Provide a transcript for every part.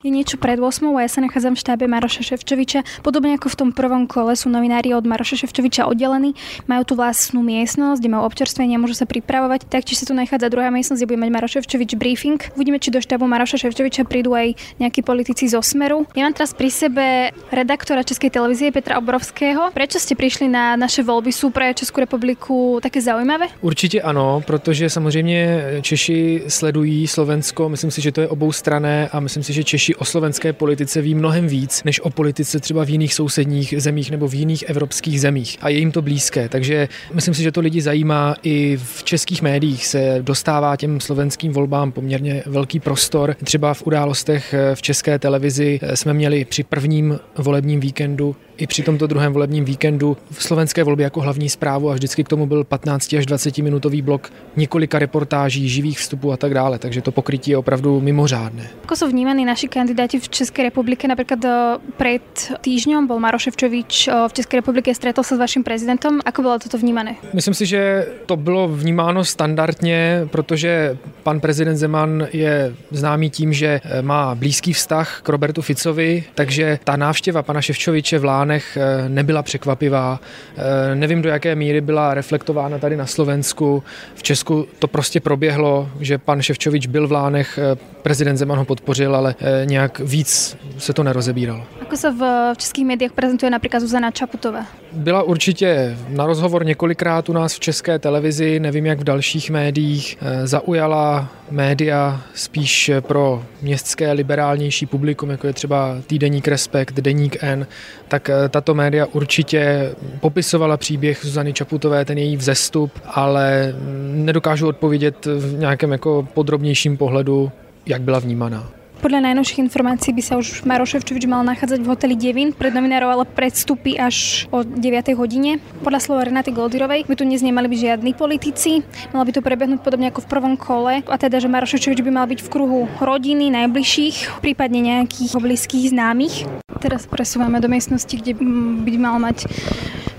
Je niečo pred 8 a ja sa nachádzam v štábe Maroša Ševčoviča. Podobne ako v tom prvom kole sú novinári od Maroša Ševčoviča oddelení, majú tu vlastnú miestnosť, kde majú občerstvenie môžu sa pripravovať. Taktiež sa tu nachádza druhá miestnosť, kde bude mať Maroš Ševčovič briefing. Uvidíme, či do štábu Maroša Ševčoviča prídu aj nejakí politici zo Smeru. Ja mám teraz pri sebe redaktora Českej televízie Petra Obrovského. Prečo ste prišli na naše voľby? Sú pre Českú republiku také zaujímavé? Určitě ano, protože samozřejmě Češi sledují Slovensko, myslím si, že to je oboustrané a myslím si, že Češi Češi o slovenské politice ví mnohem víc, než o politice třeba v jiných sousedních zemích nebo v jiných evropských zemích. A je jim to blízké. Takže myslím si, že to lidi zajímá. I v českých médiích se dostává těm slovenským volbám poměrně velký prostor. Třeba v událostech v české televizi jsme měli při prvním volebním víkendu i při tomto druhém volebním víkendu v slovenské volbě jako hlavní zprávu a vždycky k tomu byl 15 až 20 minutový blok několika reportáží, živých vstupů a tak dále, takže to pokrytí je opravdu mimořádné. Ako sú vnímaní naši kandidáti v Českej republike? Napríklad eh, pred týždňom bol Maro Ševčovič eh, v Českej republike, stretol sa s vaším prezidentom. Ako bolo toto vnímané? Myslím si, že to bylo vnímáno standardně, protože pan prezident Zeman je známý tím, že eh, má blízký vztah k Robertu Ficovi, takže ta návštěva pana Ševčoviče v Lán Lánech eh, nebyla překvapivá. Eh, nevím, do jaké míry byla reflektována tady na Slovensku. V Česku to prostě proběhlo, že pan Ševčovič byl v Lánech, eh, prezident Zeman ho podpořil, ale nějak víc se to nerozebíralo. Ako se v českých médiách prezentuje například Zuzana Čaputová? Byla určitě na rozhovor několikrát u nás v české televizi, nevím jak v dalších médiích. Zaujala média spíš pro městské liberálnější publikum, jako je třeba týdeník Respekt, deník N, tak tato média určitě popisovala příběh Zuzany Čaputové, ten její vzestup, ale nedokážu odpovědět v nějakém jako podrobnějším pohledu, jak byla vnímaná. Podľa najnovších informácií by sa už Maro Ševčovič mal nachádzať v hoteli Devin pred novinárov, ale predstupy až o 9. hodine. Podľa slova Renaty Goldirovej by tu dnes nemali byť žiadni politici, malo by to prebehnúť podobne ako v prvom kole, a teda, že Maro Ševčovič by mal byť v kruhu rodiny, najbližších, prípadne nejakých blízkych známych. Teraz presúvame do miestnosti, kde by mal mať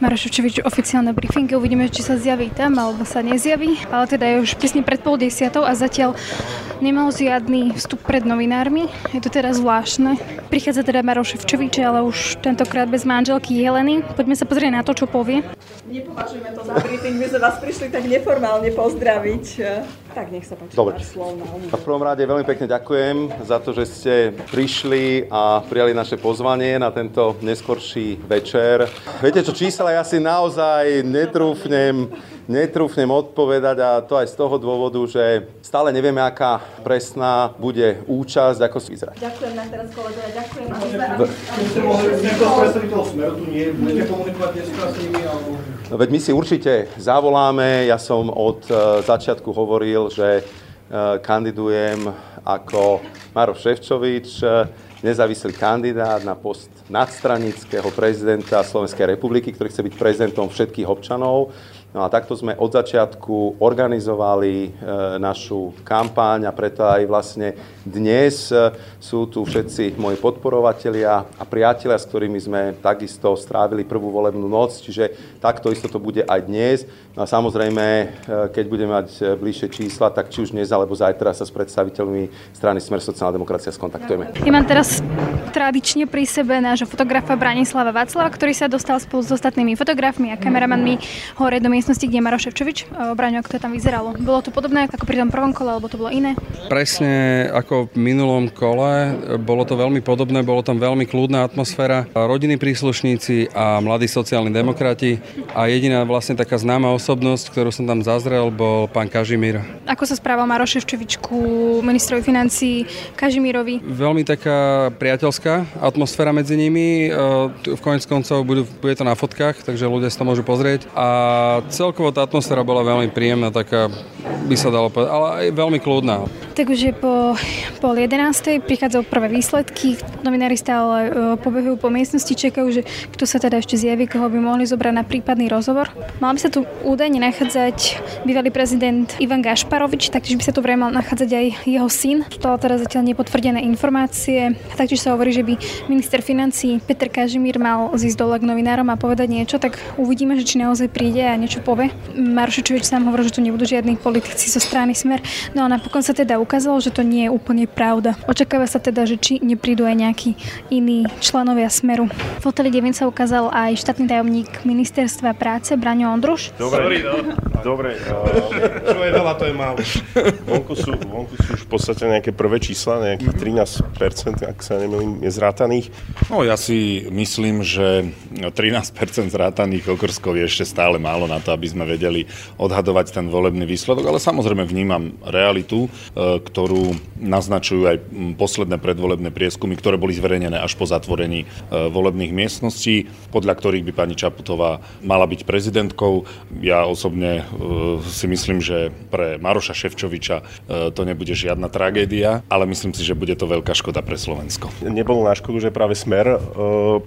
Marošočevič oficiálne briefingy. Uvidíme, či sa zjaví tam, alebo sa nezjaví. Ale teda je už tesne pred pol desiatou a zatiaľ nemal žiadny vstup pred novinármi. Je to teda zvláštne. Prichádza teda Maroš Ševčovič, ale už tentokrát bez manželky Jeleny. Poďme sa pozrieť na to, čo povie. Nepovažujeme to za briefing, my sme vás prišli tak neformálne pozdraviť. Tak nech sa páči Dobre. slov na V prvom rade veľmi pekne ďakujem za to, že ste prišli a prijali naše pozvanie na tento neskorší večer. Viete čo, čísla ja si naozaj netrúfnem, netrúfnem odpovedať a to aj z toho dôvodu, že stále nevieme, aká presná bude účasť, ako si vyzerá. Ďakujem na teraz kolegovia, ďakujem. No veď my si určite zavoláme, ja som od e, začiatku hovoril, že e, kandidujem ako Maro Ševčovič, e, nezávislý kandidát na post nadstranického prezidenta Slovenskej republiky, ktorý chce byť prezidentom všetkých občanov. No a takto sme od začiatku organizovali e, našu kampáň a preto aj vlastne dnes e, sú tu všetci moji podporovatelia a priatelia, s ktorými sme takisto strávili prvú volebnú noc, čiže takto isto to bude aj dnes. No a samozrejme, e, keď budeme mať bližšie čísla, tak či už dnes alebo zajtra sa s predstaviteľmi strany Smer sociálna demokracia skontaktujeme. Ja mám teraz tradične pri sebe nášho fotografa Branislava Václava, ktorý sa dostal spolu s ostatnými fotografmi a kameramanmi hore do miestnosti, kde je Maro Ševčovič. Braňo, ako to tam vyzeralo? Bolo to podobné ako pri tom prvom kole, alebo to bolo iné? Presne ako v minulom kole. Bolo to veľmi podobné, bolo tam veľmi kľudná atmosféra. Rodiny príslušníci a mladí sociálni demokrati a jediná vlastne taká známa osobnosť, ktorú som tam zazrel, bol pán Kažimír. Ako sa správal Maro Ševčovič ku ministrovi financí Kažimírovi? Veľmi taká priateľská atmosféra medzi nimi. V konec koncov bude to na fotkách, takže ľudia si to môžu pozrieť. A celkovo tá atmosféra bola veľmi príjemná, taká by sa dalo povedať, ale aj veľmi kľudná. Tak už je po pol jedenástej, prichádzajú prvé výsledky, novinári stále e, pobehujú po miestnosti, čakajú, že kto sa teda ešte zjaví, koho by mohli zobrať na prípadný rozhovor. Mal by sa tu údajne nachádzať bývalý prezident Ivan Gašparovič, taktiež by sa tu vraj mal nachádzať aj jeho syn. To teda zatiaľ nepotvrdené informácie. Taktiež sa hovorí, že by minister financí Peter Kažimír mal zísť dole k novinárom a povedať niečo, tak uvidíme, že či naozaj príde a niečo povie. Marošečovič sám hovorí, že tu nebudú žiadni politici zo strany Smer. No a napokon sa teda ukázalo, že to nie je úplne pravda. Očakáva sa teda, že či neprídu aj nejakí iní členovia Smeru. V hoteli Devin sa ukázal aj štátny tajomník ministerstva práce Braňo Ondruš. Dobre, Sorry, no. Dobre. Uh, čo je veľa, to je málo. Vonku sú, vonku sú už v podstate nejaké prvé čísla, nejakých 13%, ak sa nemýlim, je zrátaných. No ja si myslím, že 13% zrátaných okrskov je ešte stále málo na to, aby sme vedeli odhadovať ten volebný výsledok, ale samozrejme vnímam realitu, e, ktorú naznačujú aj posledné predvolebné prieskumy, ktoré boli zverejnené až po zatvorení e, volebných miestností, podľa ktorých by pani Čaputová mala byť prezidentkou. Ja osobne si myslím, že pre Maroša Ševčoviča to nebude žiadna tragédia, ale myslím si, že bude to veľká škoda pre Slovensko. Nebolo na škodu, že práve Smer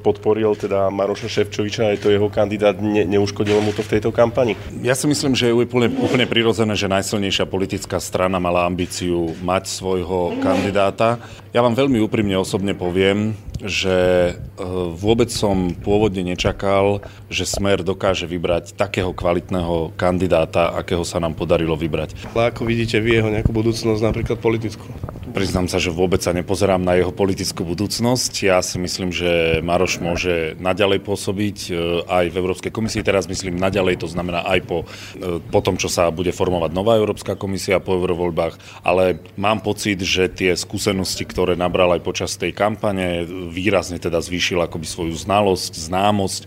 podporil teda Maroša Ševčoviča, aj to jeho kandidát, ne, neuškodilo mu to v tejto kampani? Ja si myslím, že je úplne, úplne prirodzené, že najsilnejšia politická strana mala ambíciu mať svojho kandidáta. Ja vám veľmi úprimne osobne poviem, že e, vôbec som pôvodne nečakal, že Smer dokáže vybrať takého kvalitného kandidáta, akého sa nám podarilo vybrať. Ale ako vidíte vy jeho nejakú budúcnosť, napríklad politickú? Priznám sa, že vôbec sa nepozerám na jeho politickú budúcnosť. Ja si myslím, že Maroš môže naďalej pôsobiť e, aj v Európskej komisii. Teraz myslím naďalej, to znamená aj po, e, po tom, čo sa bude formovať nová Európska komisia po eurovoľbách. Ale mám pocit, že tie skúsenosti, ktoré nabral aj počas tej kampane, výrazne teda zvýšil akoby svoju znalosť, známosť,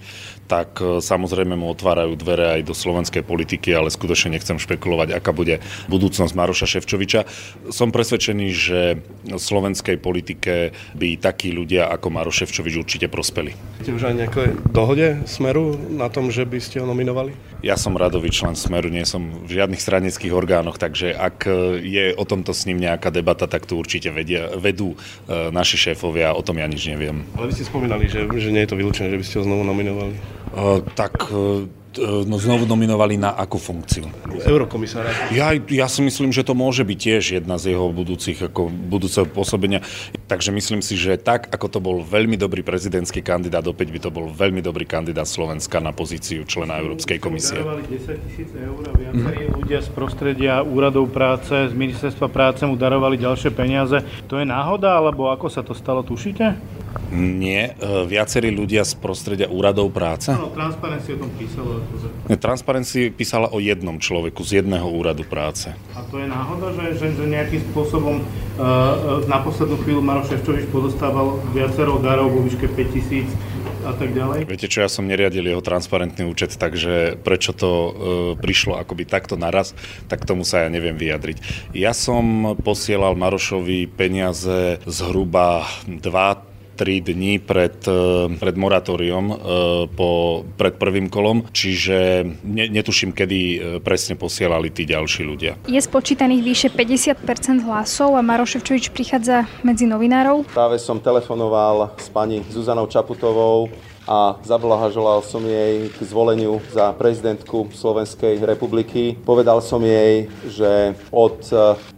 tak e, samozrejme mu otvárajú dvere aj do slovenskej politiky, ale skutočne nechcem špekulovať, aká bude budúcnosť Maroša Ševčoviča. Som presvedčený, že slovenskej politike by takí ľudia ako Maroš Ševčovič určite prospeli. Ste už aj nejaké dohode Smeru na tom, že by ste ho nominovali? Ja som radový člen Smeru, nie som v žiadnych stranických orgánoch, takže ak e, je o tomto s ním nejaká debata, tak to určite vedia, vedú e, naši šéfovia, o tom ja nič neviem. Ale vy ste spomínali, že, že nie je to vylúčené, že by ste ho znovu nominovali. Uh, tak uh, no, znovu nominovali na akú funkciu? Eurokomisára. Ja, ja si myslím, že to môže byť tiež jedna z jeho budúcich, ako budúceho pôsobenia. Takže myslím si, že tak, ako to bol veľmi dobrý prezidentský kandidát, opäť by to bol veľmi dobrý kandidát Slovenska na pozíciu člena Európskej komisie. Darovali 10 tisíc eur a viacerí mm. ľudia z prostredia úradov práce, z ministerstva práce mu darovali ďalšie peniaze. To je náhoda, alebo ako sa to stalo, tušíte? Nie, e, viacerí ľudia z prostredia úradov práce. No, Transparency o tom písala. Akože. Transparency písala o jednom človeku z jedného úradu práce. A to je náhoda, že, že, že nejakým spôsobom uh, na poslednú chvíľu Maroš Ševčovič podostával viacero darov vo výške 5000 a tak ďalej? Viete čo, ja som neriadil jeho transparentný účet, takže prečo to uh, prišlo akoby takto naraz, tak tomu sa ja neviem vyjadriť. Ja som posielal Marošovi peniaze zhruba 2 3 dní pred, e, pred moratóriom e, po, pred prvým kolom, čiže ne, netuším, kedy e, presne posielali tí ďalší ľudia. Je spočítaných vyše 50% hlasov a Maroševčovič prichádza medzi novinárov. Práve som telefonoval s pani Zuzanou Čaputovou, a zablahoželal som jej k zvoleniu za prezidentku Slovenskej republiky. Povedal som jej, že od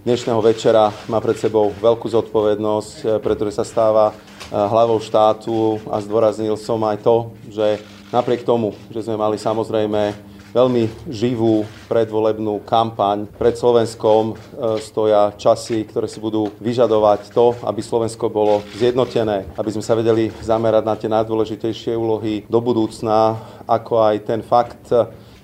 dnešného večera má pred sebou veľkú zodpovednosť, pretože sa stáva hlavou štátu a zdôraznil som aj to, že napriek tomu, že sme mali samozrejme veľmi živú predvolebnú kampaň. Pred Slovenskom e, stoja časy, ktoré si budú vyžadovať to, aby Slovensko bolo zjednotené, aby sme sa vedeli zamerať na tie najdôležitejšie úlohy do budúcna, ako aj ten fakt,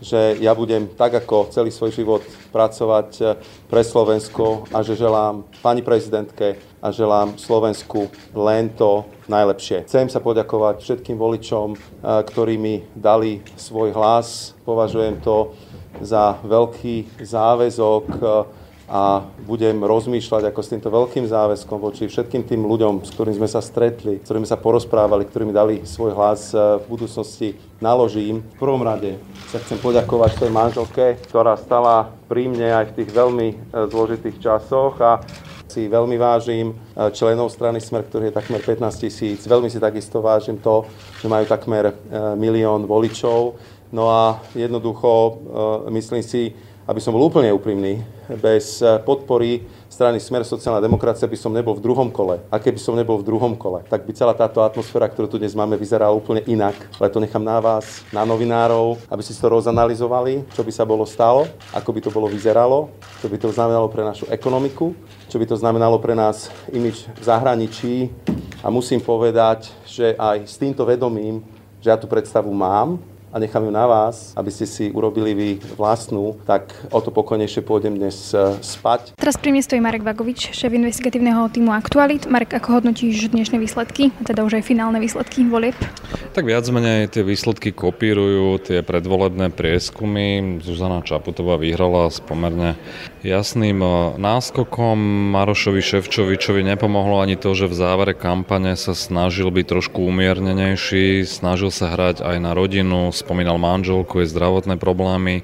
že ja budem tak ako celý svoj život pracovať eh, pre Slovensko a že želám pani prezidentke a želám Slovensku len to najlepšie. Chcem sa poďakovať všetkým voličom, eh, ktorí mi dali svoj hlas. Považujem to za veľký záväzok eh, a budem rozmýšľať ako s týmto veľkým záväzkom voči všetkým tým ľuďom, s ktorými sme sa stretli, s ktorými sa porozprávali, ktorými dali svoj hlas e, v budúcnosti naložím. V prvom rade sa chcem poďakovať svojej manželke, ktorá stala pri mne aj v tých veľmi e, zložitých časoch a si veľmi vážim e, členov strany Smer, ktorých je takmer 15 tisíc. Veľmi si takisto vážim to, že majú takmer milión voličov. No a jednoducho myslím si, aby som bol úplne úprimný, bez podpory strany Smer sociálna demokracia by som nebol v druhom kole. A keby som nebol v druhom kole, tak by celá táto atmosféra, ktorú tu dnes máme, vyzerala úplne inak. Ale to nechám na vás, na novinárov, aby si to rozanalizovali, čo by sa bolo stalo, ako by to bolo vyzeralo, čo by to znamenalo pre našu ekonomiku, čo by to znamenalo pre nás imič v zahraničí. A musím povedať, že aj s týmto vedomím, že ja tú predstavu mám, a nechám ju na vás, aby ste si urobili vy vlastnú, tak o to pokojnejšie pôjdem dnes e, spať. Teraz pri mne stojí Marek Vagovič, šéf investigatívneho týmu Aktualit. Marek, ako hodnotíš dnešné výsledky, teda už aj finálne výsledky volieb? Tak viac menej tie výsledky kopírujú tie predvolebné prieskumy. Zuzana Čaputová vyhrala s pomerne jasným e, náskokom. Marošovi Ševčovičovi nepomohlo ani to, že v závere kampane sa snažil byť trošku umiernenejší, snažil sa hrať aj na rodinu, spomínal manželku, je zdravotné problémy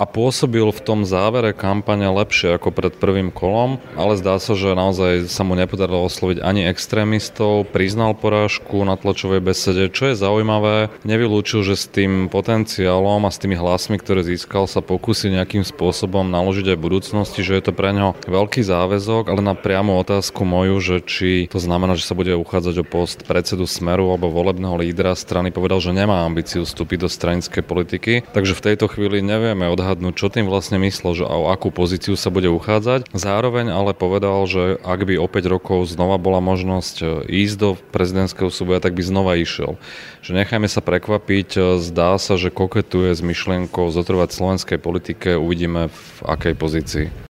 a pôsobil v tom závere kampane lepšie ako pred prvým kolom, ale zdá sa, že naozaj sa mu nepodarilo osloviť ani extrémistov, priznal porážku na tlačovej besede, čo je zaujímavé, nevylúčil, že s tým potenciálom a s tými hlasmi, ktoré získal, sa pokusí nejakým spôsobom naložiť aj v budúcnosti, že je to pre ňo veľký záväzok, ale na priamu otázku moju, že či to znamená, že sa bude uchádzať o post predsedu Smeru alebo volebného lídra strany, povedal, že nemá ambíciu vstúpiť do stranickej politiky, takže v tejto chvíli nevieme odhadnúť odhadnúť, čo tým vlastne myslel, že o akú pozíciu sa bude uchádzať. Zároveň ale povedal, že ak by o 5 rokov znova bola možnosť e, ísť do prezidentského súboja, tak by znova išiel. Že nechajme sa prekvapiť, e, zdá sa, že koketuje s myšlienkou zotrvať slovenskej politike, uvidíme v akej pozícii.